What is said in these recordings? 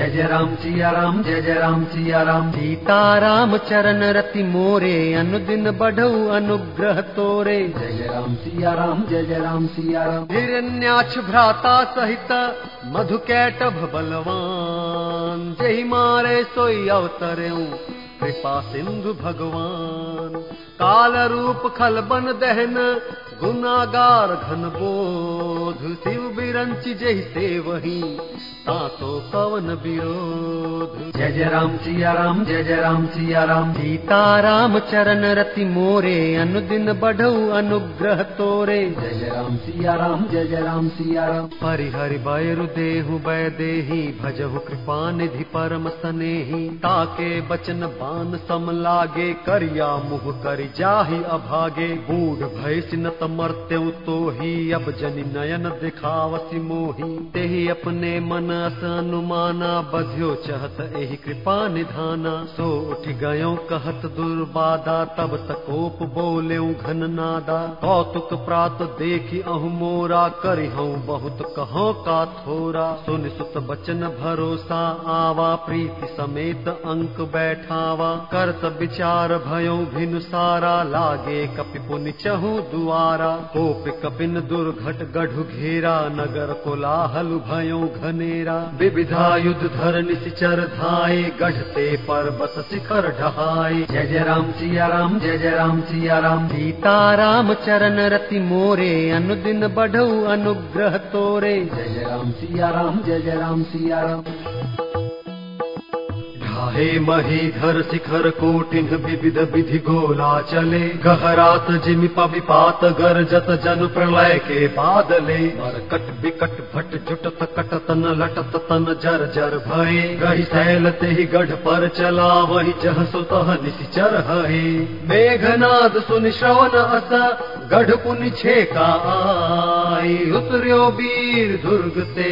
जय जय राम सिया राम जय जय राम सिया राम। सीता राम चरण रति मोरे अनुदिन बढ़ऊ अनुग्रह तोरे। जय राम सिया राम जय जय राम सिया राम। हिरण्याक्ष भ्राता सहित मधु कैटभ बलवान। जय मारे सोई अवतरऊ कृपा सिंधु भगवान। काल रूप खल बन दहन गुनागार घन बोध शिव बिरंची जय से वही तातो कवन विरोध। जय जय राम सिया राम जय जय राम सिया राम। सीता राम चरण रति मोरे अनुदिन बढ़ऊ अनुग्रह तोरे। जय जय राम सिया राम जय जय राम सिया राम। परिहरि बैरु देहु बै देही भजहु कृपा निधि परम सनेही। ताके बचन बान सम लागे करिया मुह कर जाहि अभागे। बूढ़ भैस न मर्त्यु तो ही अब जनि नयन दिखावसी मोही। तेहि अपने मन अनुमाना बध्यो चहत एहि कृपा निधाना। सो उठ गयो कहत दुर्बादा तब तकोप बोले घन नादा। कौतुक प्रात देखी अहु मोरा करि बहुत कहो का थोरा। सुन सुत बचन भरोसा आवा प्रीति समेत अंक बैठावा। करत विचार भयो भिन सारा लागे कपि पुनि चहु दुआरा कोप कपिन दुर्घट गढ़ु घेरा नगर कोलाहल भयो घनेरा। विविधा युद्ध धर निश्चर धाये गढ़ते पर्वत शिखर ढहाए। जय जय राम सिया राम जय जय राम सिया राम। सीता राम चरण रति मोरे अनुदिन बढ़ऊ अनुग्रह तोरे। जय जय राम सिया राम जय जय राम सिया राम हे महीधर शिखर कोटिन विविध विधि गोला चले। गहरात जिमि पविपात गरजत जन प्रलय के बादले। कट बिकट भट जुटत कट तन लटत तन जर जर भये। गढ़ जह सुतह निशिचर है मेघनाद सुन श्रवण अस गढ़ पुनि छे का उतर्यो वीर दुर्ग ते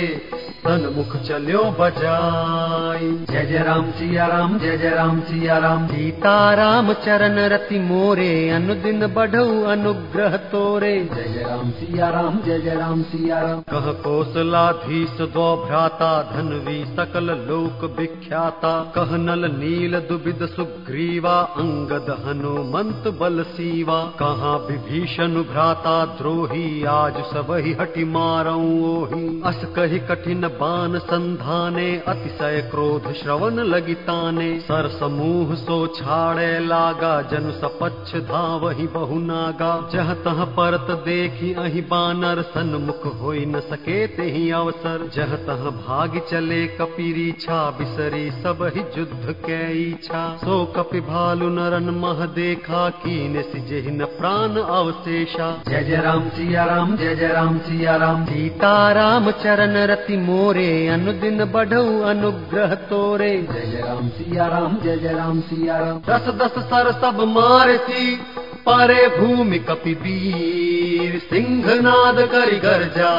तन मुख चल्यो बजाई जय जय राम सिया राम जय जय राम सिया राम। सीता राम चरण रति मोरे अनुदिन बढ़ऊ अनुग्रह तोरे। जय जय राम सिया राम जय जय राम सिया राम। कह कौशलाधीश दो भ्राता धनवी सकल लोक विख्याता। कह नल नील दुबिद सुग्रीवा अंगद हनुमंत बल सीवा। कहा विभीषण भ्राता द्रोही आज सब ही हटि मारऊ ओही। अस कही कठिन बान संधाने अतिशय क्रोध श्रवण लगिताने सर समूह सो छाड़े लागा जनु सपच्छ धावही बहु नागा जह तह परत देखी अहि बानर सन्मुख होई न सके ते ही अवसर। जह तह भाग चले कपिरी छा बिसरी सब ही युद्ध के इच्छा। सो कपि भालु नरन मह देखा सिजे न प्राण अवशेषा। जय जय राम सिया राम जय जय राम सिया राम। सीता राम चरण रति मोरे अनुदिन बढ़ऊ अनुग्रह तोरे। जय राम सिया राम जय राम सिया राम। दस दस सर सब मारसी परे भूमि कपि वीर सिंहनाद करि गर्जा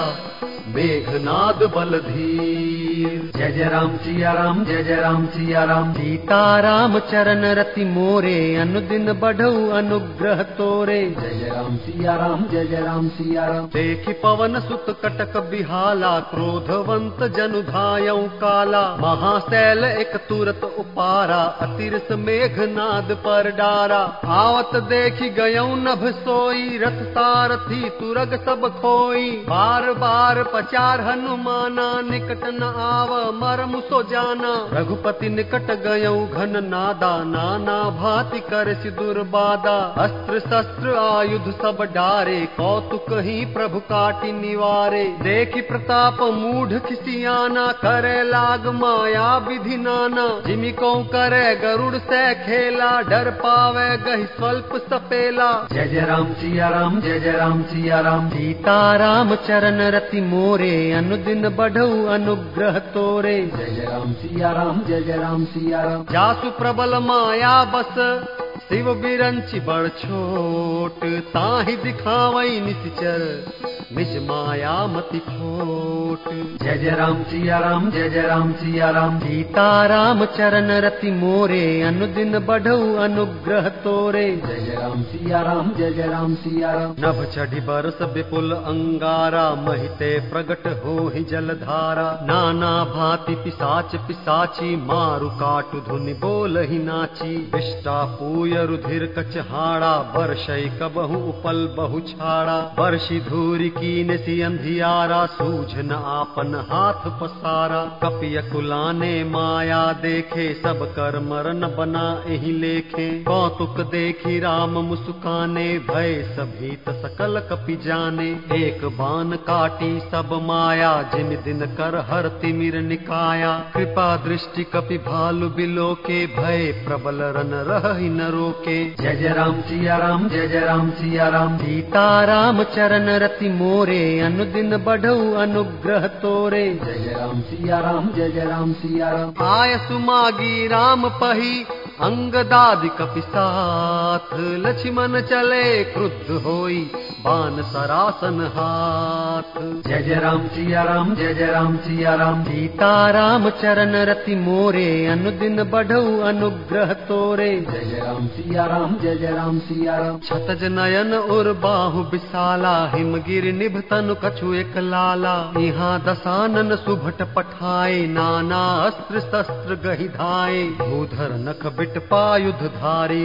मेघनाद बलधीर जय जय राम सिया राम जय जय राम सिया राम सीता राम चरण रति मोरे अनुदिन बढ़ऊ अनुग्रह तोरे जय जय राम सिया राम जय जय राम सिया राम देखि पवन सुत कटक बिहाला क्रोधवंत जनु धायऊ काला महाशैल एक तुरत उपारा अतिरस मेघनाद पर डारा आवत देखि गयऊ नभ सोई रथ सारथी तुरग सब खोई बार बार पचार हनुमाना निकट न आव मरम सो जाना। रघुपति निकट गयऊ घन नादा। नाना भाति कर दुर्बादा। अस्त्र शस्त्र आयुध सब डारे। कौतुक ही प्रभु काटि निवारे। देखि प्रताप मूढ़ खिसियाना करे लाग माया विधि नाना। जिमि को करे गरुड़ से खेला। डर पावे गही स्वल्प सपेला। जय जय राम सिया राम जय जय राम सिया राम। सीता राम चरण रति मोरे। अनुदिन बढ़ऊ अनुग्रह तोरे जय राम सिया जय जय राम सिया राम। जासु प्रबल माया बस शिव बिरंची बड़ छोट ताहि दिखावई निश्चर निज माया मति खोट। जय जय राम सिया राम जय जय राम सिया राम। सीता राम चरण रति मोरे अनुदिन बढ़ऊ अनुग्रह तोरे। जय जय राम सिया राम जय जय राम सिया राम। नभ चढ़ी बरस विपुल अंगारा महिते प्रगट हो ही जलधारा नाना भांति पिसाच पिसाची मारु काटु धुनि बोल ही नाची। विष्टा पूय रुधिर कचहाड़ा बरशई कबहु उपल बहु छाड़ा। बरसी धूरी कीन सी अंधियारा सूझ न आपन हाथ पसारा। कपिय कुलाने माया देखे सब कर मरन बना एहि लेखे। कौतुक देखी राम मुस्काने भय सभीत सकल कपि जाने। एक बान काटी सब माया जिन दिन कर हर तिमिर निकाया। कृपा दृष्टि कपि भालु बिलो के भय प्रबल रन रहि न रोके जय जय राम सिया राम जय जय राम सिया राम। सीता राम चरण रति मोरे अनुदिन बढ़ऊ अनुग्रह तोरे। जय जय राम सिया राम जय जय राम सिया राम। आय सुमागी राम पही अंगदादि कपि साथ लक्ष्मण चले क्रुद्ध होई बान सरासन हाथ। जय जय राम सिया राम जय जय राम सिया राम। सीता राम चरण रति मोरे अनुदिन बढ़ऊ अनुग्रह तोरे। जय जय राम सिया राम जय जय राम सिया राम। छतज नयन उर बाहु विशाला हिमगिर निभ तनु कछु एक लाला। यहाँ दसानन सुभट पठाए नाना अस्त्र शस्त्र गहि धाए भूधर नख बिट पायुध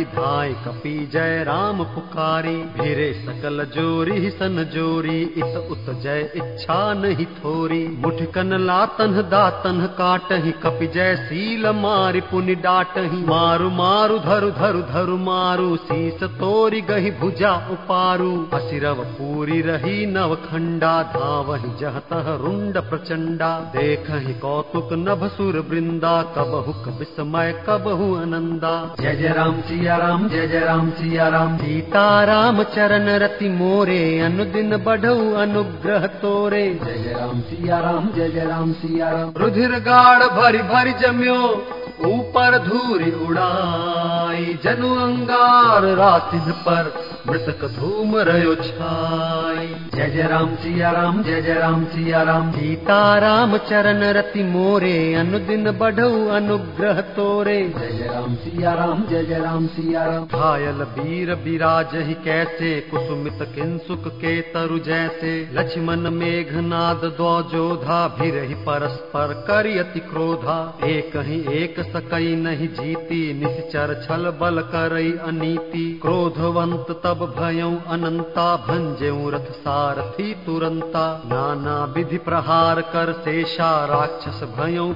धाय कपि जय राम पुकारी। भिरे सकल जोरी सन जोरी इत उत जय इच्छा नहीं थोरी। मुठकन लातन दातन काटहि कपि जय सील मारि पुनि डाटहि। मारु मारु धरु धरु धरु मारु शीस तोरी गहि भुजा उपारु। असिरव पूरी रही नव खंडा धावहि रुंड प्रचंडा। देखहि कौतुक नभ सुर वृंदा कबहु कबिस्मय कबहु जय जय राम सिया राम जय जय राम सिया राम। सीता राम चरण रति मोरे अनुदिन बढ़ऊ अनुग्रह तोरे। जय राम सिया राम जय जय राम सिया राम। रुधिर गाढ़ भरी भरी जम्यो ऊपर धूरी उड़ाई। जनु अंगार रातिन पर मृतक धूम जय राम सिया राम जय जय राम सिया राम। सीता राम चरण रति मोरे अनुदिन बढ़ऊ अनुग्रह तोरे। जय जय राम सिया राम जय जय राम सिया राम। घायल वीर विराज ही कैसे कुसुमित किंसुक के तरु जैसे। लक्ष्मण मेघनाद दो जोधा भीर ही परस्पर करियति क्रोधा। एक ही एक सकई नहीं जीती निश्चर छल बल करई अनीति। क्रोधवंत तब भयऊ अनंता भंजेऊ रथ सारथी तुरंता नाना विधि प्रहार कर शेषा राक्षस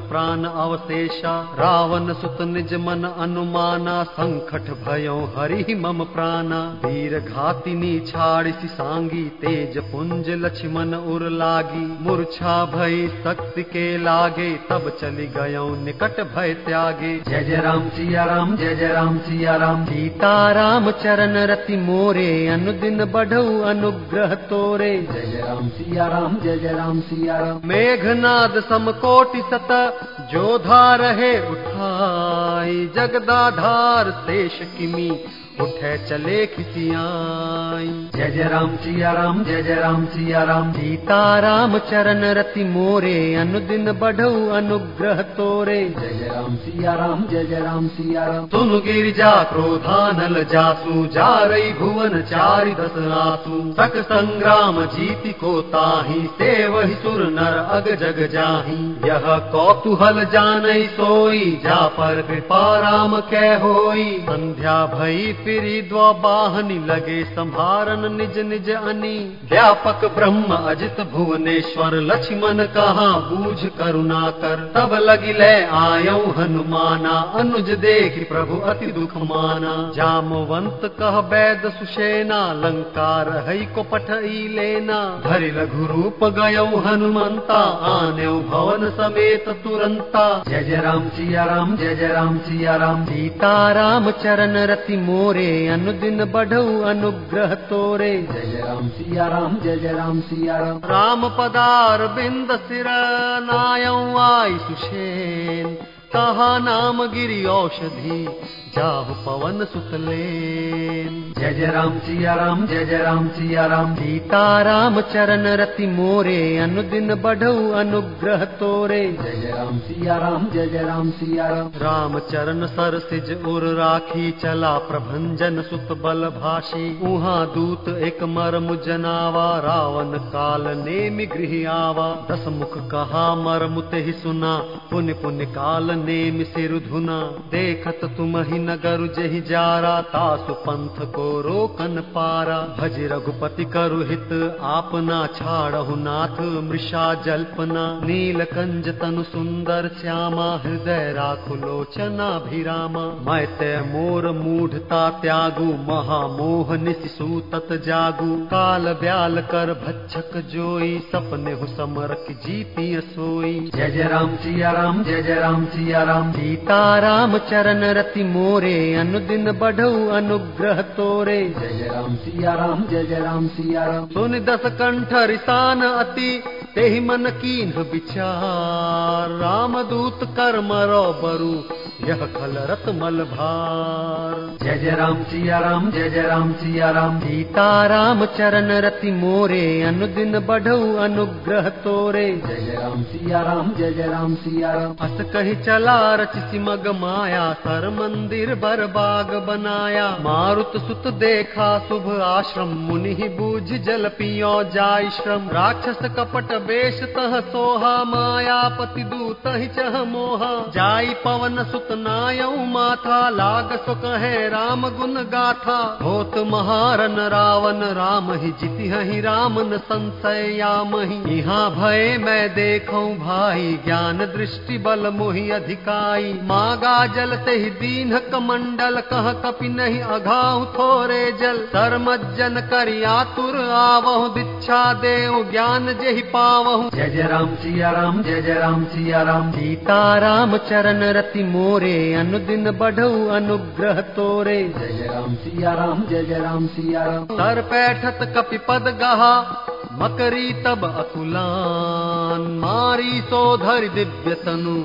प्राण अवशेषा। रावण सुत निज मन अनुमाना संकट भयऊ हरि मम प्राणा। वीर घातिनी छाड़िसी सांगी तेज पुंज लक्ष्मण उर लागी। मूर्छा भई शक्ति के लागे तब चली गयो निकट भय त्यागे। जय जय राम सिया राम जय जय राम सिया राम। सीता राम चरण रति मोरे अनुदिन बढ़ऊ अनुग्रह तोरे। जय राम सिया राम जय जय राम सिया राम। मेघनाद समकोटि सत जोधा रहे उठाई। जगदाधार शेष किमी उठे चले खिसियाई। जय जय राम सिया राम जय जय राम सिया राम। सीता राम चरण रति मोरे अनुदिन बढ़ऊ अनुग्रह तोरे। जय जय राम सिया राम जय जय राम सिया राम। तुम गिरिजा क्रोधानल जासु जा रही भुवन चारि दस आसु सक संग्राम जीति को ताही से वही सुर नर अग जग जाही। यह कौतूहल जानई सोई जा पर कृपा राम कह होई। संध्या भई फिरी लगे संभारन निज निज अनी। व्यापक ब्रह्म अजित भुवनेश्वर लक्ष्मण कहा बूझ करुणा कर। तब लगी ले आयो हनुमाना अनुज देख प्रभु अति दुख माना। जामवंत कह वैद सुषेना लंका रही को पठई लेना। धरि लघु रूप गयो हनुमंता आन्यो भवन समेत तुरंता। जय जय राम सिया राम जय जय राम सिया राम। सीता राम चरण रति मोरे अनुदिन बढ़ऊ अनुग्रह तोरे। जय राम सिया राम जय जय राम सिया राम। राम पदार बिंद सिर नायऊ आई सुषेन कहा नाम गिरी औषधि जाहु पवन सुतलेन। जय जय राम सिया राम जय जय राम सिया राम। सीता राम चरण रति मोरे अनुदिन बढ़ऊ अनुग्रह तोरे। जय जय राम सिया राम जय जय राम सिया राम। राम चरण सर सिज उर राखी चला प्रभंजन सुत बल भाषी। उहाँ दूत एक मरम जनावा रावण काल नेमि गृह आवा। दस मुख कहा मरम ही सुना पुण्य पुण्य काल ही नगर हित आपना छाड़हु नाथ मृषा जल्पना। नील कंज तनु सुंदर श्यामा हृदय राखु लोचना भिरामा मैते मोर मूढ़ता त्यागु महामोह जागु। काल ब्याल कर भक्षक जोई सपने हु समर की जीती सोई जय जय राम सिया राम जय जय राम सिया राम सीता राम चरण रति मोरे अनुदिन बढ़ऊ अनुग्रह तोरे। जय राम सिया राम जय जय राम सिया राम सुन दस कंठ रिसान अति तेहि मन कीन विचार राम दूत कर मरो बरु यह खल रत मल भार। जय जय राम सिया राम जय जय राम सिया राम सीता राम चरण रति मोरे अनुदिन बढ़ऊ अनुग्रह तोरे। जय जय राम सिया राम जय जय राम सिया राम अस कही चला रचि सिमग माया, सर मंदिर बर बाग बनाया। मारुत सुत देखा शुभ आश्रम, मुनि बूझ जल पियो जाय श्रम। राक्षस कपट बेश तह सोहा, माया पति दूत ही चह मोहा। जाई पवन सुत नायऊ माथा, लाग सो कहे राम गुण गाथा। होत महारन रावण, राम ही जिति ही राम न संशय याम ही यहाँ भय मैं देखूँ भाई, ज्ञान दृष्टि बल मोहि अधिकाई मागा जल ते ही दीन कमंडल कह कपि नहीं अघाऊ थोरे जल। सरमज्जन करि आतुर आवहु दीक्षा देव ज्ञान जेहि पावहु। जय जय राम सिया राम जय जय राम सिया राम। सीता राम चरण रति मोरे अनुदिन बढ़ऊ अनुग्रह तोरे। जय जय राम सिया राम जय जय राम सिया राम। सर पैठत कपि पद गहा मकरी तब अकुलान मारी सोधर दिव्य तनु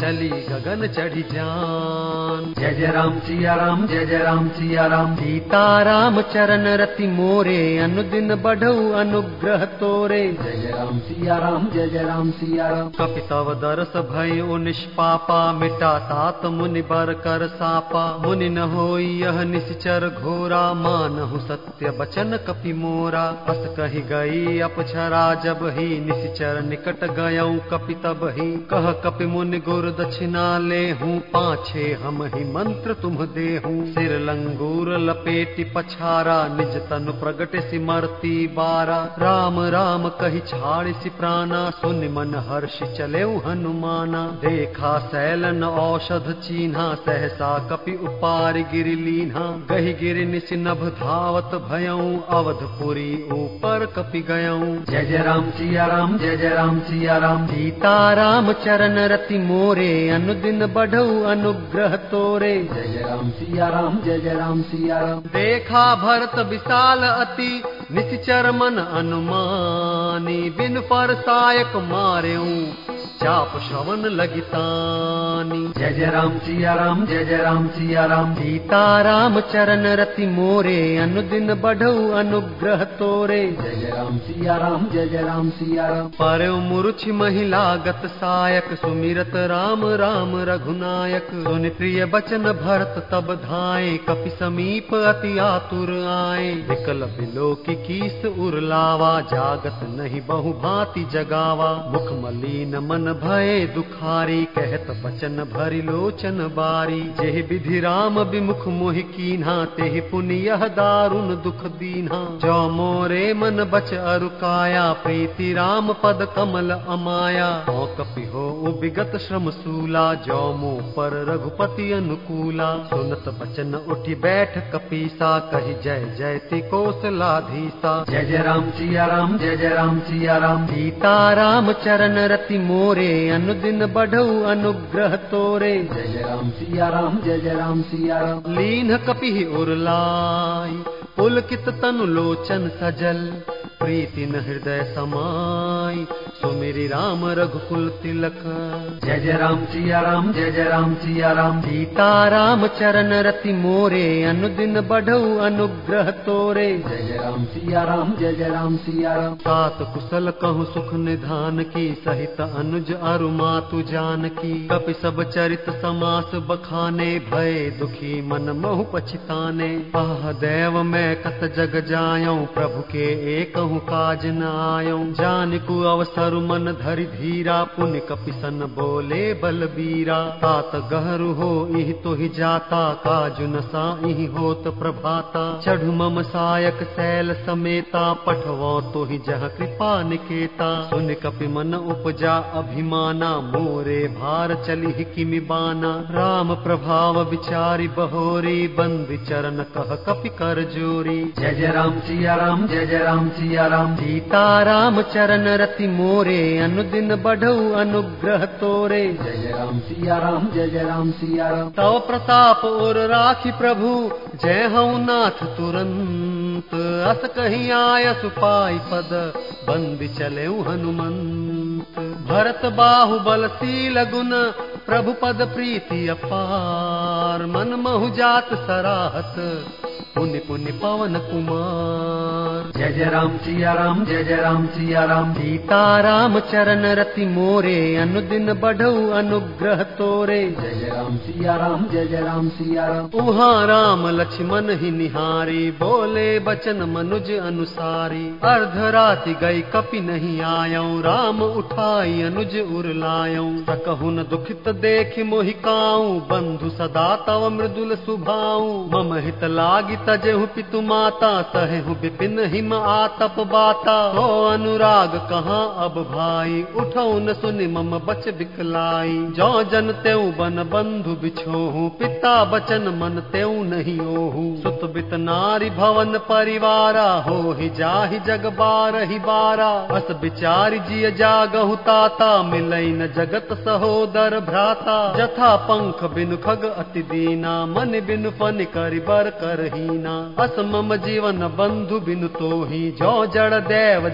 चली गगन चढ़ी जान। जय जय राम सिया राम जय जय राम सिया राम। सीता राम चरण रति मोरे अनुदिन बढ़ऊ अनुग्रह तोरे। जय जय राम सिया राम जय जय राम सिया राम। कपि तव दरस भय ओ निष्पापा मिटा तात मुनि बर कर सापा। मुनि न होई यह निश्चर घोरा मानहु सत्य बचन कपि मोरा। अस कही गई अपछरा जब ही निश्चर निकट गयऊ कपि तब ही। कह कपि मुनि गुर दक्षिणा ले हूँ पाछे हम ही मंत्र तुम दे हूँ सिर लंगूर लपेटी पछारा निज तनु प्रगट सिमरती बारा। राम राम कही छाड़ सि प्राणा सुन मन हर्ष चले हनुमाना। देखा सैलन औषध चीन्हा सहसा कपि उपार गिर निस नभ धावत भयऊ अवधपुरी ऊपर कपि गयऊ जय जय राम सिया राम जय जय राम सिया राम सीता राम चरण रति मोरे अनुदिन बढ़ऊ अनुग्रह तोरे। जय जय राम सिया राम जय जय राम सिया राम देखा भरत विशाल अति निश्चर मन अनुमानी। बिन पर सायक मार्यऊ चाप श्रवण लगितानी। जय जय राम सिया राम जय जय राम सिया राम सीता राम चरण रति मोरे अनुदिन बढ़ऊ अनुग्रह तोरे। जय जय राम सिया राम जय जय राम सिया राम पर महिला गत सायक सुमिरत राम राम रघुनायक। सुन प्रिय बचन भरत तब धाये कपि समीप अति आतुर आए। विकल बिलोकी कीस उरलावा जागत नहीं बहु भांति जगावा। मुख मलिन मन भय दुखारी कहत बचन भरि लोचन बारी। जेह विधि राम विमुख मोहि कीन्हा तेहि पुनि यह दारुण दुख दीन्हा। जो मोरे मन बच अरुकाया प्रीति राम पद कमल अमाया। तो कपि हो विगत श्रम सूला जो मो पर रघुपति अनुकूला। सुनत बचन उठी बैठ कपीसा कही जय जय ति कौशलाधीसा जय जय राम सिया राम जय जय राम सिया राम। सीता राम चरण रति मोरे अनुदिन बढ़ऊ अनुग्रह तोरे। जय जय राम सिया राम जय जय राम सिया राम। लीन कपि उरलाई पुलकित तनु लोचन सजल प्रीति न हृदय समाई। सुमिरि राम रघुकुल तिलक। जय जय राम सिया राम जय जय राम सिया राम सीता राम चरण रति मोरे अनुदिन बढ़ऊ अनुग्रह तोरे। जय जय राम सिया राम जय जय राम सिया राम सात कुशल कहु सुख निधान की सहित अनुज अरु मातु जान की। कपि सब चरित समास बखाने भय दुखी मन महु पछिताने। आह देव मैं कत जग जायऊ प्रभु के एक काज न आयऊ जानिकु अवसर मन धरि धीरा पुण्य कपिसन बोले बलबीरा। तात गहरु हो इहि तो ही जाता। काजु न सा इहि होत प्रभाता। चढ़ु मम सायक सैल समेता। पठवो तो ही जह कृपा निकेता। सुन कपि मन उपजा अभिमाना। मोरे भार चली किमि बाना। राम प्रभाव विचारी बहोरी। बंदी चरण कह कपि कर जोरी। जय जय राम सिया राम जय जय राम सिया राम सीता राम चरण रति मोरे अनुदिन बढ़ऊ अनुग्रह तोरे। जय राम सिया राम जय जय राम सिया राम तव प्रताप और राखी प्रभु जय हऊ नाथ तुरंत। अस कहीं आय सुपाई पद बंदी चले हनुमंत। भरत बाहु बल शील गुण प्रभु पद प्रीति अपार। मन महु जात सराहत पुण्य पुण्य पवन कुमार। जय जय राम सिया राम जय जय राम सिया राम। सीता राम चरण रति मोरे अनुदिन बढ़ऊ अनुग्रह तोरे। जय जय राम सिया राम जय जय राम सिया राम। उहाँ राम लक्ष्मण ही निहारी बोले बचन मनुज अनुसारी। अर्ध राति गई कपि नहीं आयऊ राम उठाई अनुज उर लायऊ सकहुन दुखित देख मोहिकाऊ बंधु सदा तव मृदुल सुभाऊ मम हित लागी तजेहु पितु माता सहेहु विपिन हिम आतप बाता। हो अनुराग कहाँ अब भाई? उठौ न सुनि मम बच बिकलाई। जो जन तेऊ बन बंधु बिछोहु पिता बचन मन तेऊ नहीं ओहु। सुत बित नारी भवन परिवारा हो ही जाहि ही बारा। बस जागहु ताता मिलई न जगत सहोदर भ्राता। जथा पंख बिनु खग अति दीना मन बिनु फन करि बर अस मम जीवन बंधु बिनु तोही जो जड़ देव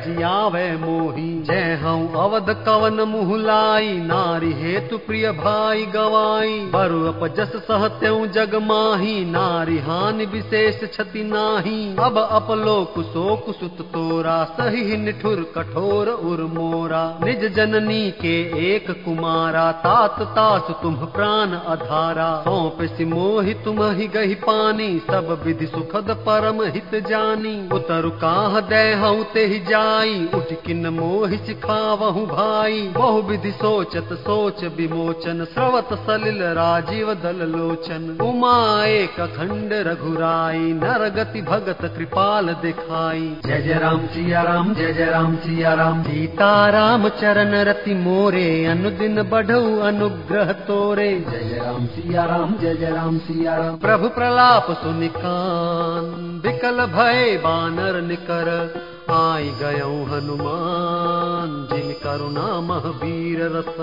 मोही। जय हूँ अवध कवन मुँह लाई नारी हेतु प्रिय भाई गवाई। बरु अपजस सहत्यऊ जग माही नारी हानि विशेष क्षति नाही। अब अपलोक शोक सुत तोरा सही निठुर कठोर उर मोरा। निज जननी के एक कुमारा तात तास तुम प्राण अधारा। सौंप सिमोहि तुम ही गही पानी सब विधि सुखद परम हित जानी। उतर बहु विधि सोचत सोच विमोचन। स्रवत सलिल राजीव दल लोचन। उमा एक अखंड रघुराई। नर गति भगत कृपाल दिखाई। जय जय राम सिया राम जय जय राम सिया राम। सीता राम चरण रति मोरे। अनुदिन बढ़ऊ अनुग्रह तोरे। जय राम सिया राम जय जय राम सिया राम। प्रभु प्रलाप सुनिकान विकल भय बानर निकर हनुमान जिन करुणा महावीर रस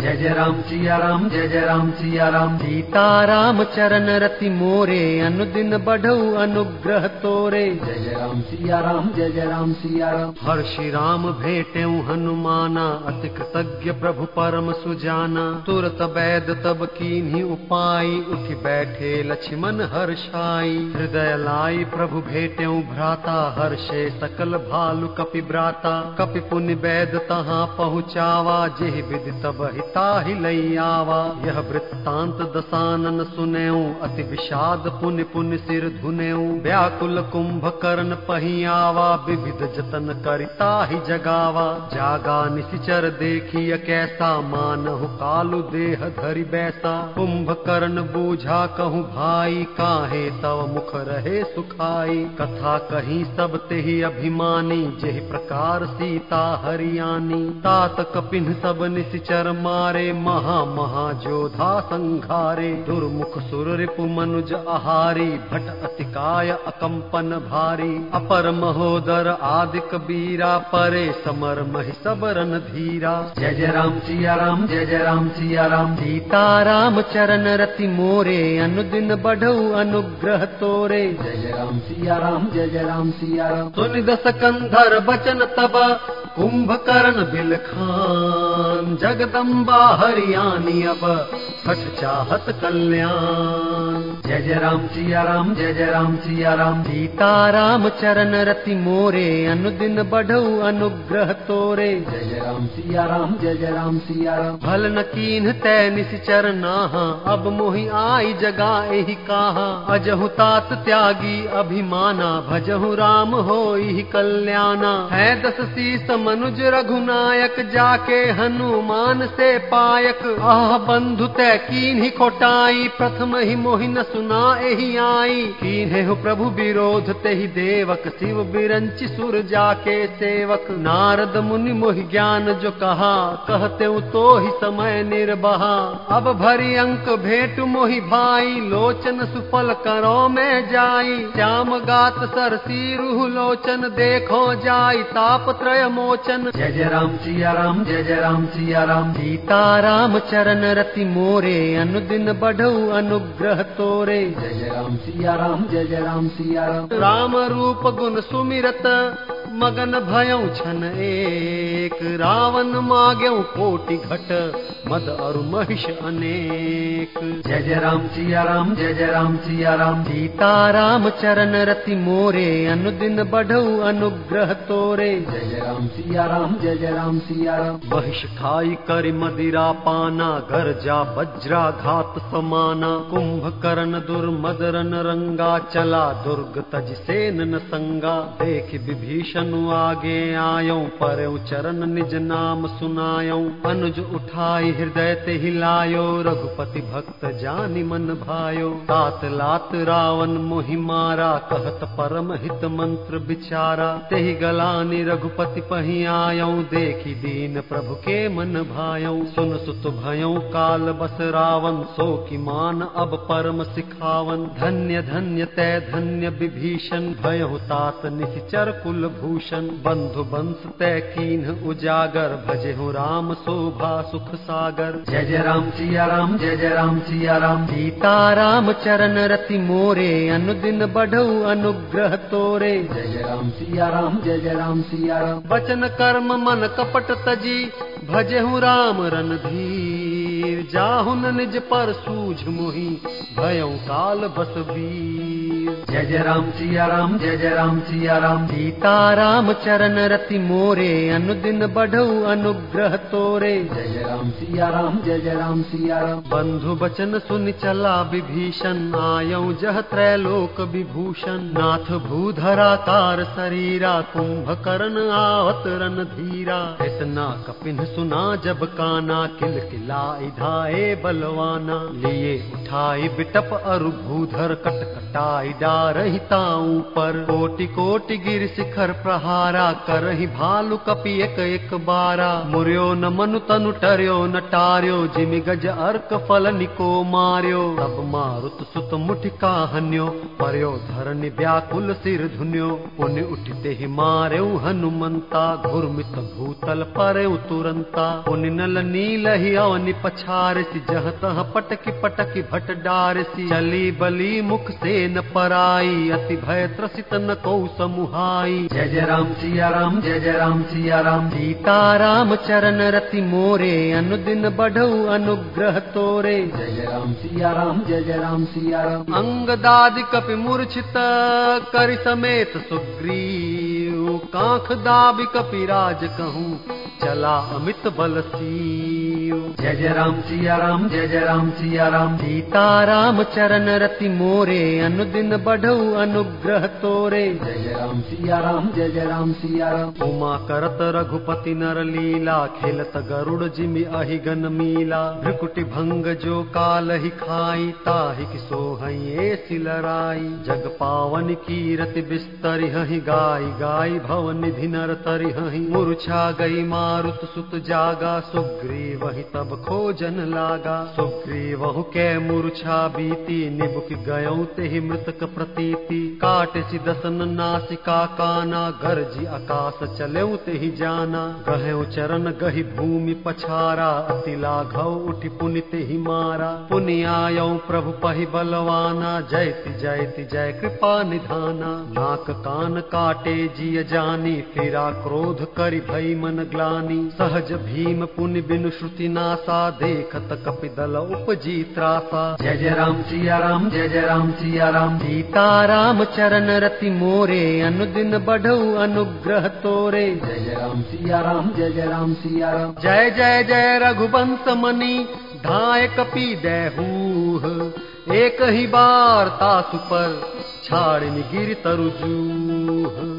जय जय राम सिया राम जय जय राम सिया राम। सीता राम चरण रति मोरे अनुदिन बढ़ऊ अनुग्रह तोरे। जय जय राम सिया राम जय जय राम सिया राम। हर्षि राम भेटेऊ हनुमाना अति कृतज्ञ प्रभु परम सुजाना। तुरत बैद तब कीन्ही उपाय उठ बैठे लक्ष्मण हर्षाई। हृदय लाई प्रभु भेटेऊ भ्राता हर्षे सकल भालु कपि ब्राता कपि पुण्य बैद तहाँ पहुँचावा। जेह विधि तब हिता ही लई आवा। यह वृत्तांत दसानन सुनेऊ अति विषाद पुण्य पुण्य सिर धुनेऊ। व्याकुल कुंभ कर्ण पहियावा विविध जतन करिता ही जगावा। जागा निशिचर देखिय कैसा मानहु कालु देह धरि बैसा। कुंभ कर्ण बूझा कहूँ भाई काहे तव मुख रहे सुखाई। कथा कहीं सब ते ही अभिमानी जेहि प्रकार सीता हरियाणी। तात कपिन सब निशिचर मारे महा महा जोधा संघारे। दुर्मुख सुर रिपु मनुज आहारी भट अतिकाय अकंपन भारी। अपर महोदर आदि कबीरा परे समर महि सबरन धीरा। जय जय राम सिया राम जय जय राम सिया राम। सीता राम चरण रति मोरे अनुदिन बढ़ऊ अनुग्रह तोरे। जय जय राम सिया राम जय जय राम सिया राम। सुनि दस बचन तब कुंभकर्ण बिलखान जगदम्बा हरियाणी अब चाहत कल्याण। जय जय राम सिया राम जय जय राम सिया राम। सीताराम चरण रति मोरे अनुदिन बढ़ऊ अनुग्रह तोरे। जय जय राम सिया राम जय जय राम सिया राम। भल न कीन तै निश्चर नाहा अब मोहि आई जगा एहि काहा। अजहु तात त्यागी अभिमाना भजहु राम होई कल्याणा। है दस शीस मनुज रघुनायक जाके हनुमान से पायक। आह बंधु तै कीन ही मोहि हो प्रभु विरोध ते ही देवक शिव सुर जाके सेवक। नारद मुनि मोहि ज्ञान जो कहा कहते तो ही समय निर्बहा अब भरी अंक भेंट मोहि भाई लोचन सुफल करो में जाई। श्याम गात सरसी रूह लोचन देखो जाई ताप त्रय मोचन जय जय राम सिया राम जय जय राम सिया राम। सीताराम चरण रति मोरे अनुदिन बढ़ऊ अनुग्रह तोरे। जय जय राम सिया राम जय जय राम सिया राम। राम रूप गुण सुमिरत मगन भयऊ छन एक रावण माग्यऊ कोटि घट मद अरु महिष अनेक। जय जय राम सिया राम जय जय राम सिया राम। सीताराम चरण रति मोरे अनुदिन बढ़ऊ अनुग्रह तोरे। जय जय राम सिया राम जय जय राम सिया राम। महिष खाई कर मदिरा पाना घर जा वज्रा घात समाना। कुंभकर्ण दुर्मदरन रंगा चला दुर्ग तज सेन न संगा। देख विभीषण आगे आयो, पर चरण निज नाम सुनायो। अनुज उठाई हृदय ते हिलायो, रघुपति भक्त जानी मन भायो। तात लात रावण मोहि मारा, कहत परम हित मंत्र बिचारा। तेहि गलानि रघुपति पही आयो, देखी दीन प्रभु के मन भायो। सुन सुत भयो काल बस रावण, सो की मान अब परम सिखावन। धन्य धन्य तय धन्य विभीषण भयो तात निश्चर कुल भूषण बंधु बंस तय कीन उजागर। भजे हो राम शोभा सुख सागर। जय जय राम सिया राम जय जय राम सिया राम। सीताराम चरण रति मोरे अनुदिन बढ़ऊ अनुग्रह तोरे। जय जय राम सिया राम जय जय राम सिया राम। वचन कर्म मन कपट तजी भजेहु राम रणधीर। जाहुन निज पर सूझ मोहि भयऊ काल बस वीर जय जय राम सिया राम जय जय राम सिया राम। सीताराम चरण रति मोरे अनुदिन बढ़ऊ अनुग्रह तोरे। जय जय राम सिया राम जय जय राम सिया राम। बंधु बचन सुन चला विभीषण आयऊ जह त्रैलोक विभूषण। नाथ भूधराकार शरीरा कुंभकर्ण आवत रन धीरा। इतना कपिन सुना जब काना किल किला इधाए बलवाना। लिए उठाई बिटप अरु भूधर कट कटाई डारहिता ऊपर कोटि कोटि गिर शिखर प्रहारा करहि भालु कपि एक एक बारा। मुर्यो न मनु तनु टर्यो न टार्यो जिमि गज अर्क फल निको मार्यो। तब मारुत सुत मुठिका हन्यो पर्यो धरनि व्याकुल सिर धुन्यो। पुण्य उठते ही मार्यो हनुमंता घुर्मित भूतल पुण्य नल नील ही अवनि पछारसी पटकी पटकी भट डारसी। चली बली मुख से न पराई अति भय त्रसित न कौ समुहाई जय जय राम सिया राम जय जय राम सिया राम। सीताराम चरण रति मोरे अनुदिन बढ़ऊ अनुग्रह तोरे। जय जय राम सिया राम जय जय राम सिया राम। अंगदादि कपि मूर्छित करि समेत सुग्रीव। कांख दाबि कपि राज कहूँ चला अमित बल जय जय राम सिया राम जय जय राम सिया राम सीताराम चरण रति मोरे अनुदिन बढ़ऊ अनुग्रह तोरे जय जय राम सिया राम जय जय राम सिया राम उमा करत रघुपति नर लीला खेलत गरुड़ जिमि अहि गन मीला भ्रिकुटि भंग जो काल ही खाई ताहि कि सोहइए सिलराई जग पावन कीरति बिस्तरि हहि गाय गाय तरि हहि मूर्छा गई मारुत सुत जागा सुग्रीव कपि तब खोजन लागा। सुग्रीवहु के मूर्छा बीती निबुक गयौ तेहि मृतक प्रतीति। काट सि दसन नासिका काना गरजी आकाश चलऊ तेहि जाना। गहौ चरण गहि भूमि पछारा अति लाघव उठि पुनि तेहि मारा। पुनि आयौ प्रभु पहि बलवाना जयति जयति जय कृपा निधाना। नाक कान काटे जिय जानी फिरा क्रोध करि भई मन ग्लानी। सहज भीम पुनि बिनु श्रुति नासा देखत कपि दल उपजी त्रासा जय जय राम सिया राम जय जय राम सिया राम। सीता राम चरण रति मोरे अनुदिन बढ़ऊ अनुग्रह तोरे। जय जय राम सिया राम जय जय राम सिया राम। जय जय जय रघुवंश मणि धाय कपि देहूह एक ही बार तासु पर छाड़िन गिर तरु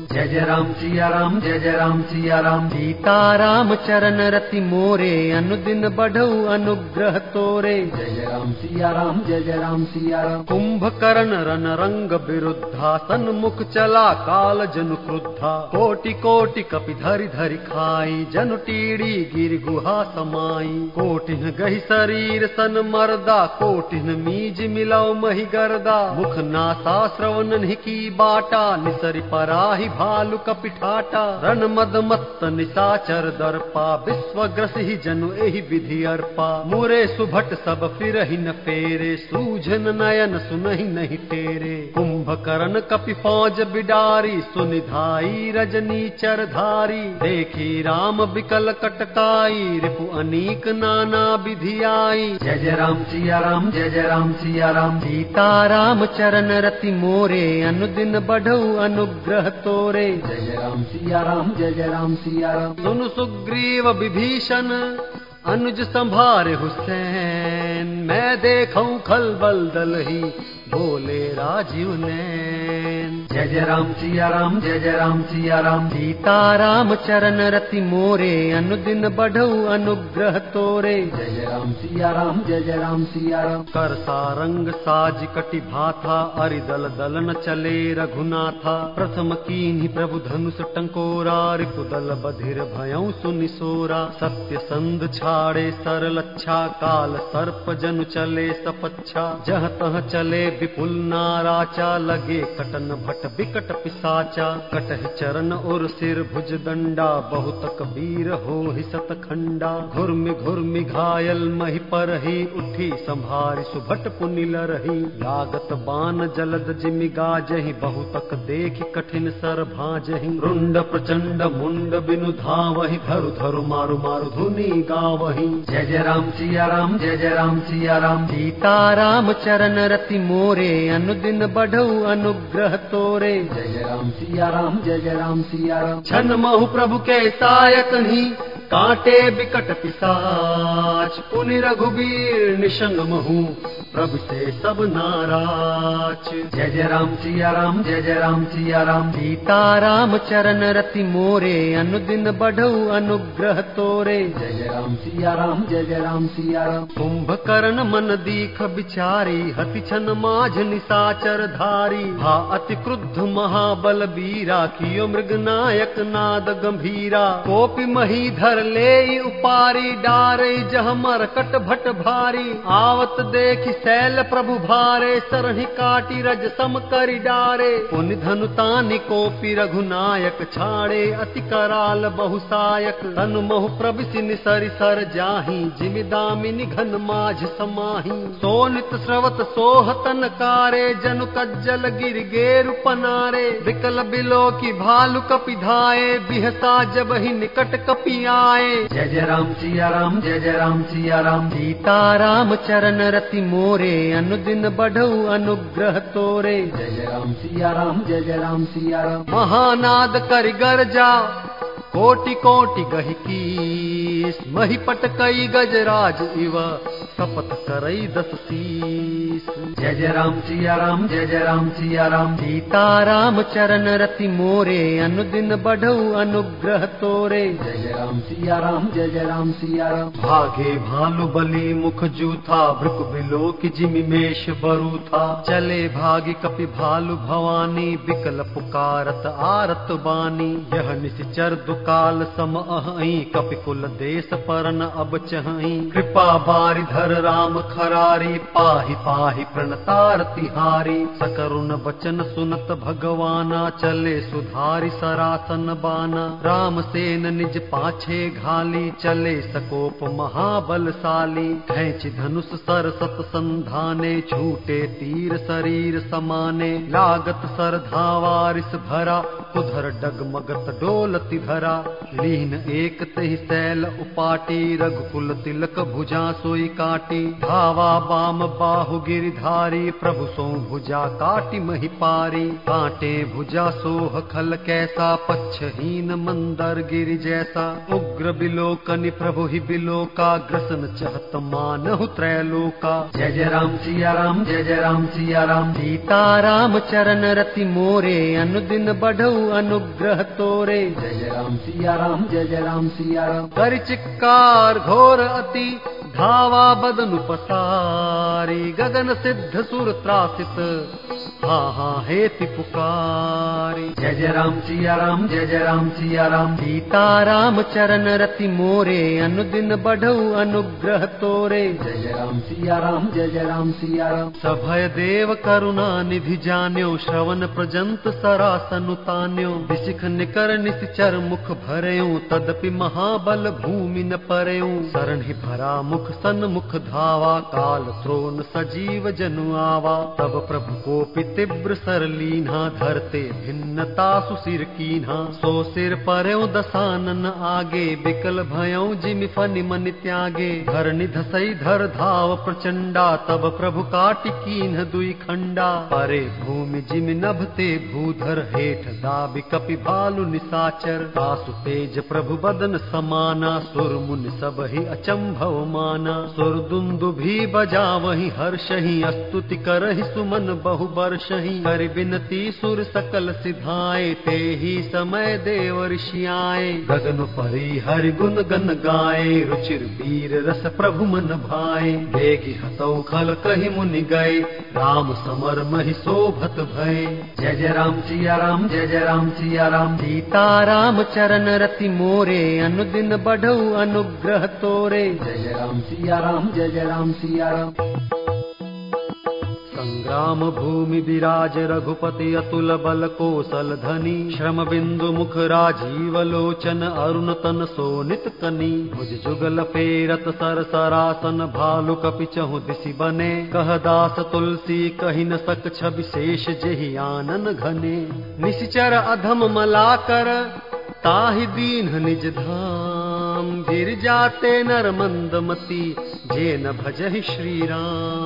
जय जय राम सिया राम जय जय राम सिया राम सीता राम चरण रति मोरे अनुदिन बढ़ऊ अनुग्रह तोरे। जय जय राम सिया राम जय जय राम सिया राम कुंभकर्ण रन रंग विरुद्धा सन्मुख चला काल क्रुद्धा। कोटि कोटि कपि धरि धरि खाई जनु टीड़ी गिर गुहा समाई। कोटिन गहि शरीर सन मर्दा कोटिन मीज मिलाओ मही गर्दा। मुख नासा की बाटा निसरि पराहि भालु कपिठाटा रण मद मत्त निशाचर दर्पा विश्व जनु एहि विधि अर्पा। मुरे सुभट सब फिर न फेरे सूझन नयन सुनहि नहीं तेरे कुंभकर्ण कपि फौज बिडारी सुनिधाई रजनी चरधारी। देखी राम बिकल कटकाई रिपु अनीक नाना विधि आई। जय जय राम सिया राम जय जय राम सिया राम। सीता राम चरण रति मोरे अनुदिन बढ़ऊ अनुग्रह तोरे जय जय राम सिया राम जय जय राम सिया राम। सुन सुग्रीव विभीषण अनुज संभारे हुसैन। मैं देखूं खलबल दल ही बोले राजीव नैन जय जय राम सिया राम जय जय राम सिया राम। सीता राम चरण रति मोरे अनुदिन बढ़ऊ अनुग्रह तोरे। जय जय राम सिया राम जय जय राम सिया राम। कर सारंग साज कटि भाथा अरिदल दलन चले रघुनाथा। प्रथम कीन्ही प्रभु धनुष टंकोरा रिपुदल बधिर भयऊ सुनिसोरा सत्य संध छाड़े सरल अच्छा काल सर्प जनु चले सपच्छा। जह तह चले विपुल नाराचा लगे कटन भट बिकट पिसाचा कटह चरण और सिर भुज दंडा बहुत कबीर हो सत खंडा। घुर्मि घुर्मि घायल मही पर ही उठी संभारी सुभट पुनिल रही। लागत बान जलद जिमि गाजहि बहुतक देख कठिन सर भाजहि। रुंड प्रचंड मुंड बिनु धावहि धरु धरु मारु मारु धुनि गावहि। जय जय राम सिया राम जय जय राम सिया राम। सीता राम चरण रति मोरे अनुदिन बढ़ऊ अनुग्रह तोरे जय जय राम सिया राम जय जय राम सिया राम। छन महु प्रभु के सायक ही कांटे बिकट पिसाच पुनि रघुबीर निशंग महु प्रभु से सब नाराज। जय जय राम सिया राम जय जय राम सिया राम। सीता राम चरण रति मोरे अनुदिन बढ़ऊ अनुग्रह तोरे। जय जय राम सिया राम जय जय राम सिया राम। कुंभकर्ण मन दीख बिचारी हति छन माझ निसाचर धारी। हा अति क्रुद्ध महाबल बीरा कियो मृग नायक नाद गंभीरा। कोपि मही धर ले उपारी डारे जह मरकट भट भारी। आवत देखि शैल प्रभु भारे सरहि काटी डारे। पुनि धनु तानि कोपि समाही। सोनित स्रवत सोहतन कारे जनु कज्जल गिर पनारे। विकल बिलो की भालु कपि बिहसा जब ही निकट कपि आए जय जय राम सिया राम जय जय राम सिया राम। सीता राम चरण रति मोरे अनुदिन बढ़ऊ अनुग्रह तोरे। जय जय राम सिया राम जय जय राम सिया राम। महानाद कर गर्जा कोटि कोटि गहि कीस मही पटकई गजराज इव शपथ करई दस शीस जय जय राम सिया राम जय जय राम सिया राम। सीता राम चरण रति मोरे अनुदिन बढ़ऊ अनुग्रह तोरे। जय जय राम सिया राम जय जय राम सिया राम। भागे भालु बलि मुख जूथा भृक बिलो की जिमि मेष बरू था चले भागी कपि भालु भवानी बिकल पुकारत आरत बानी। यह निश्चर दुख काल सम अहई कपिकुल देश पर न अब चहई कृपा बारि धर राम खरारी पाहि पाहि प्रणतार तिहारी। सकरुण वचन सुनत भगवाना चले सुधारि सरासन बाना। राम सेन निज पाछे घाली चले सकोप महाबलशाली। खेच धनुष सर सत संधाने छूटे तीर शरीर समाने। लागत सर धावारिस भरा उधर डगमगत डोलति धरा लीन एक तहि सैल उपाटी रघुकुल तिलक भुजा सोई काटी। धावा बाम बाहु गिरधारी प्रभु सो भुजा काटी मही पारी। काटे भुजा सोह खल कैसा पच्छहीन मंदर गिर जैसा। उग्र बिलोकनि प्रभु ही बिलोका ग्रसन चहत मानहु त्रैलोका जय जय राम सिया राम जय जय राम सिया राम सीता राम चरण रति मोरे अनुदिन बढ़ऊ अनुग्रह तोरे जय राम सिया राम जय जय राम सिया राम। कर चिक्कार घोर अति धावा बदनु पसारी। गगन सिद्ध सुर त्रासित हा हा हेति पुकारी। जय जय राम सिया राम जय जय राम सिया राम। सीता राम चरण रति मोरे अनुदिन बढ़ऊ अनुग्रह तोरे जय जय राम सिया राम जय जय राम सिया राम। सभय देव करुणा निधि जान्यो श्रवण प्रजंत सरासनु तान्यो विशिख निकर निशिचर मुख भरयो तदपि महाबल भूमि न परयो शरण ही भरा मुख सन मुख धावा काल त्रोन सजीव जनु आवा। तब प्रभु को तीव्र सर लीन्हा धरते भिन्नता सुसिर कीन्हा। सो सिर पर्यो दसानन आगे बिकल भयो जिमि फनि मन त्यागे। धर निधसई धर धाव प्रचंडा तब प्रभु कीन्ह दुई खंडा। परे भूमि जिमि नभते भूधर हेठ दाबि कपि निसाचर। तासु तेज प्रभु बदन समाना। सुर मुनि सब ही अचंभव माना। सुर दुंदु भी बजा वही हर्षहि स्तुति करहि सुमन बहु वर्षहि कर बिनती सुर सकल सिधाए ते ही समय देव ऋषियाए गगन परी हरि गुण गन गाए रुचिर वीर रस प्रभु मन भाए। बेगी हतौ खल कहि मुनि गए राम समर महि शोभत भय जय जय राम सिया राम जय जय राम सिया राम सीता राम चरण रति मोरे अनुदिन बढ़ऊ अनुग्रह तोरे। जय राम सिया राम जय राम सिया राम संग्राम भूमि विराज रघुपति अतुल बल कौशल धनी। श्रम बिंदु मुख राजीव लोचन अरुण तन सोनित कनी। भुज जुगल पेरत सर सरासन भालु कपि चहु दिशि बने। कह दास तुलसी कहि न सक छवि शेष जेहि आनन घने। निश्चर अधम मला कर ताहि दीन निज धाम। गिर जाते नर मंदमती जे न भजहि श्री राम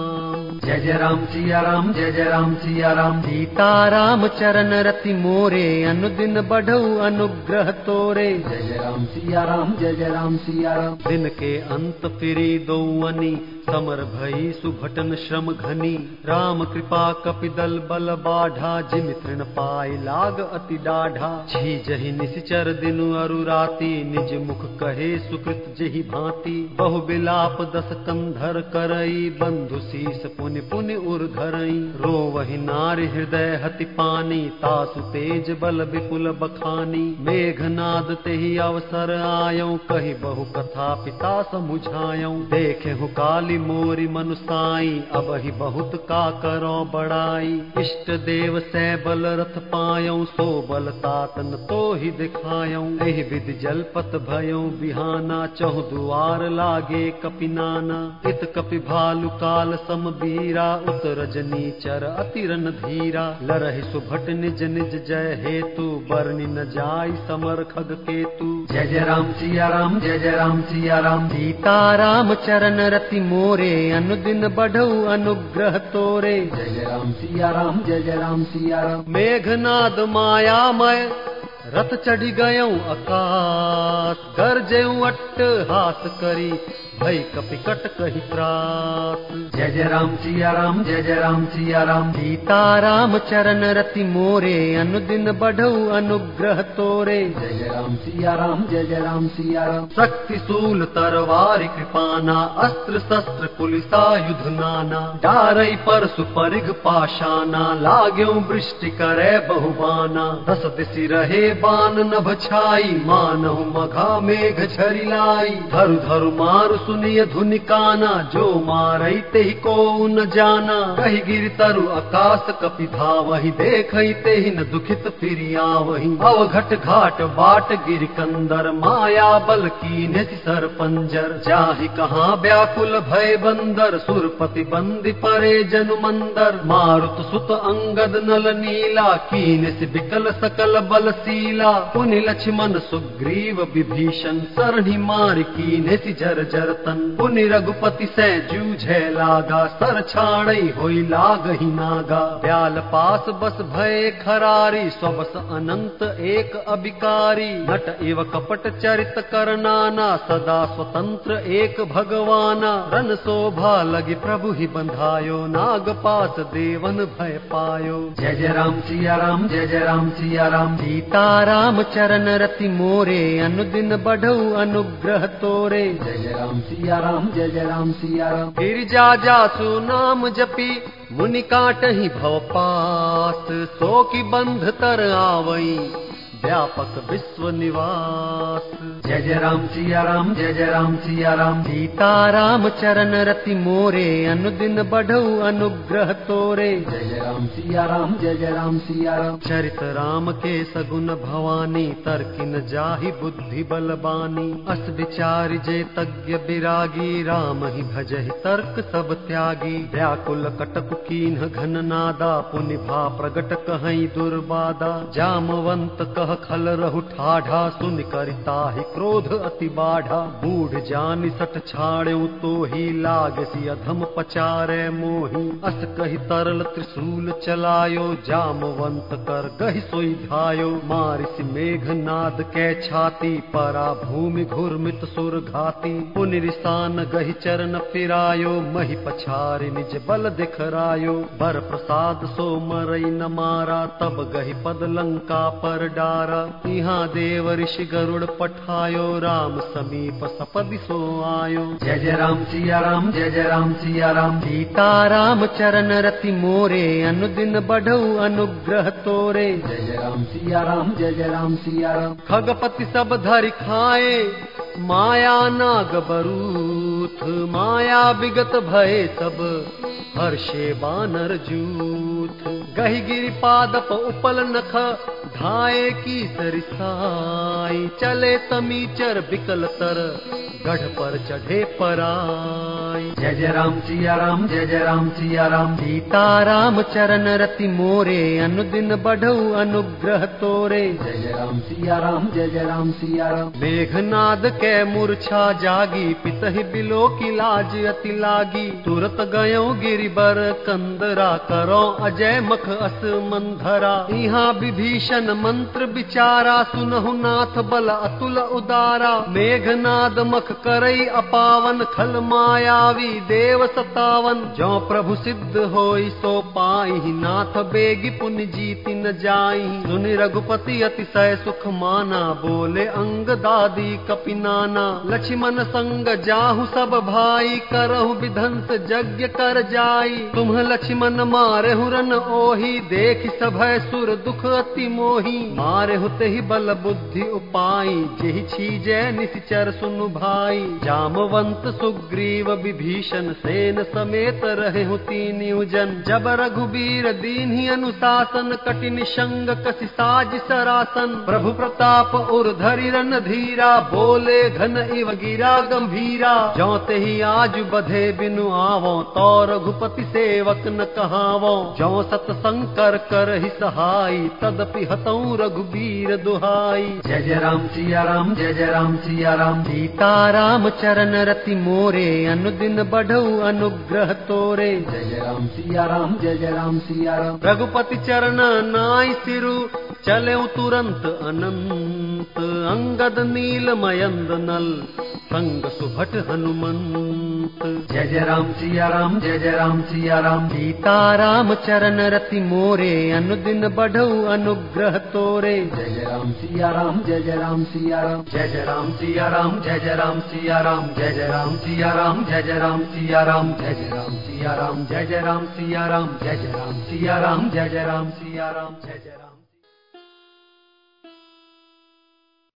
जय जय राम सिया राम जय जय राम सिया राम। सीता राम चरण रति मोरे अनुदिन बढ़ऊ अनुग्रह तोरे। जय जय राम सिया राम जय जय राम सिया राम। दिन के अंत फिरी दौअनी समर भई सुभटन श्रम घनी राम कृपा कपिदल बल बाढ़ा तृण पाई लाग अति डाढ़ा। छी जहि निशिचर दिनु अरु राति निज मुख कहे सुकृत जहि भांति। बहु बिलाप दस कंधर करई बंधु शीस पुनि पुनि उर धरई। रो वही नारी हृदय हति पानी तासु तेज बल विपुल बखानी। मेघनाद तेहि अवसर आयो कही बहु कथा पिता समुझायो देखे हु काली मोरी मनुसाई अब ही बहुत का करो बड़ाई। इष्ट देव से बल रथ पायो सो बल तातन तो ही दिखायो। एहि विधि जलपत भयो बिहाना चहु दुआर लागे कपि नाना। इत कपि भालु काल सम बीरा उत रजनी चर अतिरन धीरा। लरहि सुभट निज निज जय हेतु बरनि न जाय समर खग केतु। जय जय राम सिया राम जय जय राम सिया राम। सीता राम चरण रति मोरे अनुदिन बढ़ऊ अनुग्रह तोरे। जय राम सिया राम जय जय राम सिया राम। मेघनाद मायामय रथ चढ़ी गयऊ आकाश गरजेऊ अट्ट हास करी भई कपिकट कही त्रास जय जय राम सिया राम जय जय राम सिया राम। सीता राम चरण रति मोरे अनुदिन बढ़ऊ अनुग्रह तोरे। जय जय राम सिया राम जय जय राम सिया राम। शक्ति शूल तरवार कृपाना अस्त्र शस्त्र पुलिसायुध नाना। डारई परसु परिघ पाशाना लाग्यो वृष्टि करे बहुबाना। दस दिशि रहे बान नभ छाई मानव मघा मेघ लाई धरु धरु मारु सुनिय धुनि काना जो मारई ते को न जाना। कही गिर आकाश कपि न दुखित फिरिया वही अव घट घाट बाट गिर कंदर माया बल की निज सर पंजर जाहि कहाँ व्याकुल भय बंदर सुरपति बंदी परे जनु मंदर। मारुत सुत अंगद नल नीला कीन बिकल सकल बल सीला। पुनि लक्ष्मण सुग्रीव विभीषण सरणी मार कीन सी जर जर तन पुनि रघुपति से जूझे लागा सर छाड़ई होई लाग ही नागा। ब्याल पास बस भय खरारी स्वबस अनंत एक अभिकारी। नट एव कपट चरित करनाना सदा स्वतंत्र एक भगवाना। रन शोभा लगी प्रभु ही बंधायो नाग पास देवन भय पायो। जय जय राम सिया राम जय जय राम सिया राम। सीता राम चरण रति मोरे अनुदिन बढ़ऊ अनुग्रह तोरे। जय जय राम सिया राम जय जय राम सिया राम गिरजा जासु नाम जपी मुनि काटहि भव पास सो की बंध तर आवई व्यापक विश्व निवास जय जय राम सिया राम जय जय राम सिया राम। सीता राम चरण रति मोरे अनुदिन बढ़ऊ अनुग्रह तोरे। जय जय राम सिया राम जय जय राम सिया राम। चरित राम के सगुन भवानी तर्किन जाहि बुद्धि बलबानी। अस विचार जे तज्ञ विरागी राम ही भजहि तर्क सब त्यागी। व्याकुल कटक कीन घन नादा पुनि भा प्रगट कहीं दुर्बादा। जामवंत कह ठाढ़ा सुन करता ही क्रोध अति बाढ़ा। बूढ़ जानि सट छाड़े तो ही लाग सी अधम पचारे मोही। अस कही तरल त्रिशूल चलायो जामवंत कर गहि सोई धायो। मारिस मेघ नाद के छाती परा भूमि घुरमित सुर घाती। पुनिरिसान गहि चरण फिरायो मही पछारि निज बल दिखरायो। बर प्रसाद सो मरई न मारा तब गहि पद लंका पर यहाँ देव ऋषि गरुड़ पठायो राम समीप सपदि सो आयो। जय जय राम सिया राम जय जय राम सिया राम। सीता राम चरण रति मोरे अनुदिन बढ़ऊ अनुग्रह तोरे। जय जय राम सिया राम जय जय राम सिया राम। खगपति सब धरि खाए माया नाग बरूथ। माया विगत भय सब हर्षे बानर गिरि पादप उपल नख धाये की सरिसाई चले तमीचर बिकल तर गढ़ पर चढ़े पराई जय जय राम सिया राम जय जय राम सिया राम। सीता राम चरण रति मोरे अनुदिन बढ़ऊ अनुग्रह तोरे। जय जय राम सिया राम जय जय राम सिया राम। मेघनाद के मूर्छा जागी पितहि बिलो की लाज अति लागी। तुरत गयो गिरिबर कंदरा करो अजय मख अस मंधरा। यहाँ विभीषण मंत्र विचारा सुनहु नाथ बल अतुल उदारा। मेघनाद मख करई अपावन खल मायावी, देव सतावन। जो प्रभु सिद्ध होई, सो पाई नाथ बेगी पुन जीति न जाई। सुनि रघुपति अतिशय सुख माना। बोले, अंग दादी कपि नाना। लक्ष्मण संग जाहु सब भाई। करहु विधंस यज्ञ कर जाई। तुम लक्ष्मण मारे रन ओही। देख सभय सुर दुख अति मोही। मारे हुते ही बल बुद्धि उपाई। जेहि छीजे निश्चर सुनु भाई। जामवंत सुग्रीव विभीषण सेन समेत रहे तीन जन जब रघुबीर दीन ही अनुशासन सरासन। प्रभु प्रताप उर धरि रन धीरा बोले घन इव गिरा गंभीरा। जौते ही आज बधे बिनु आवो तो रघुपति सेवक न कहावो। जो कर ही सहाई तदपि हतऊ रघुबीर दुहाई। जय जय राम सिया राम जय जय राम सिया राम। सीता राम चरण रति ಶಕ್ತಿ ಮೋರೆ ಅನುದಿನ ಬಢವು ಅನುಗ್ರಹ ತೋರೆ ಜಯ ರಾಮ್ ಸಿಯಾರಾಮ್ ಜಯ ರಾಮ್ ಸಿಯಾರಾಮ್ ರಘುಪತಿ ಚರಣ ನಾಯಿಸಿರು चले तुरंत अनंत अंगद नील संग सुभट हनुमंत जय जय राम सिया राम जय जय राम सिया राम सीता राम चरण रति मोरे अनुदिन बढ़ऊ अनुग्रह तोरे जय जय राम सिया राम जय जय राम सिया राम जय जय राम सिया राम जय जय राम सिया राम जय जय राम सिया राम जय जय राम सिया राम जय जय राम सिया राम जय जय राम सिया राम जय जय राम सिया राम जय जय राम सिया राम जय जय राम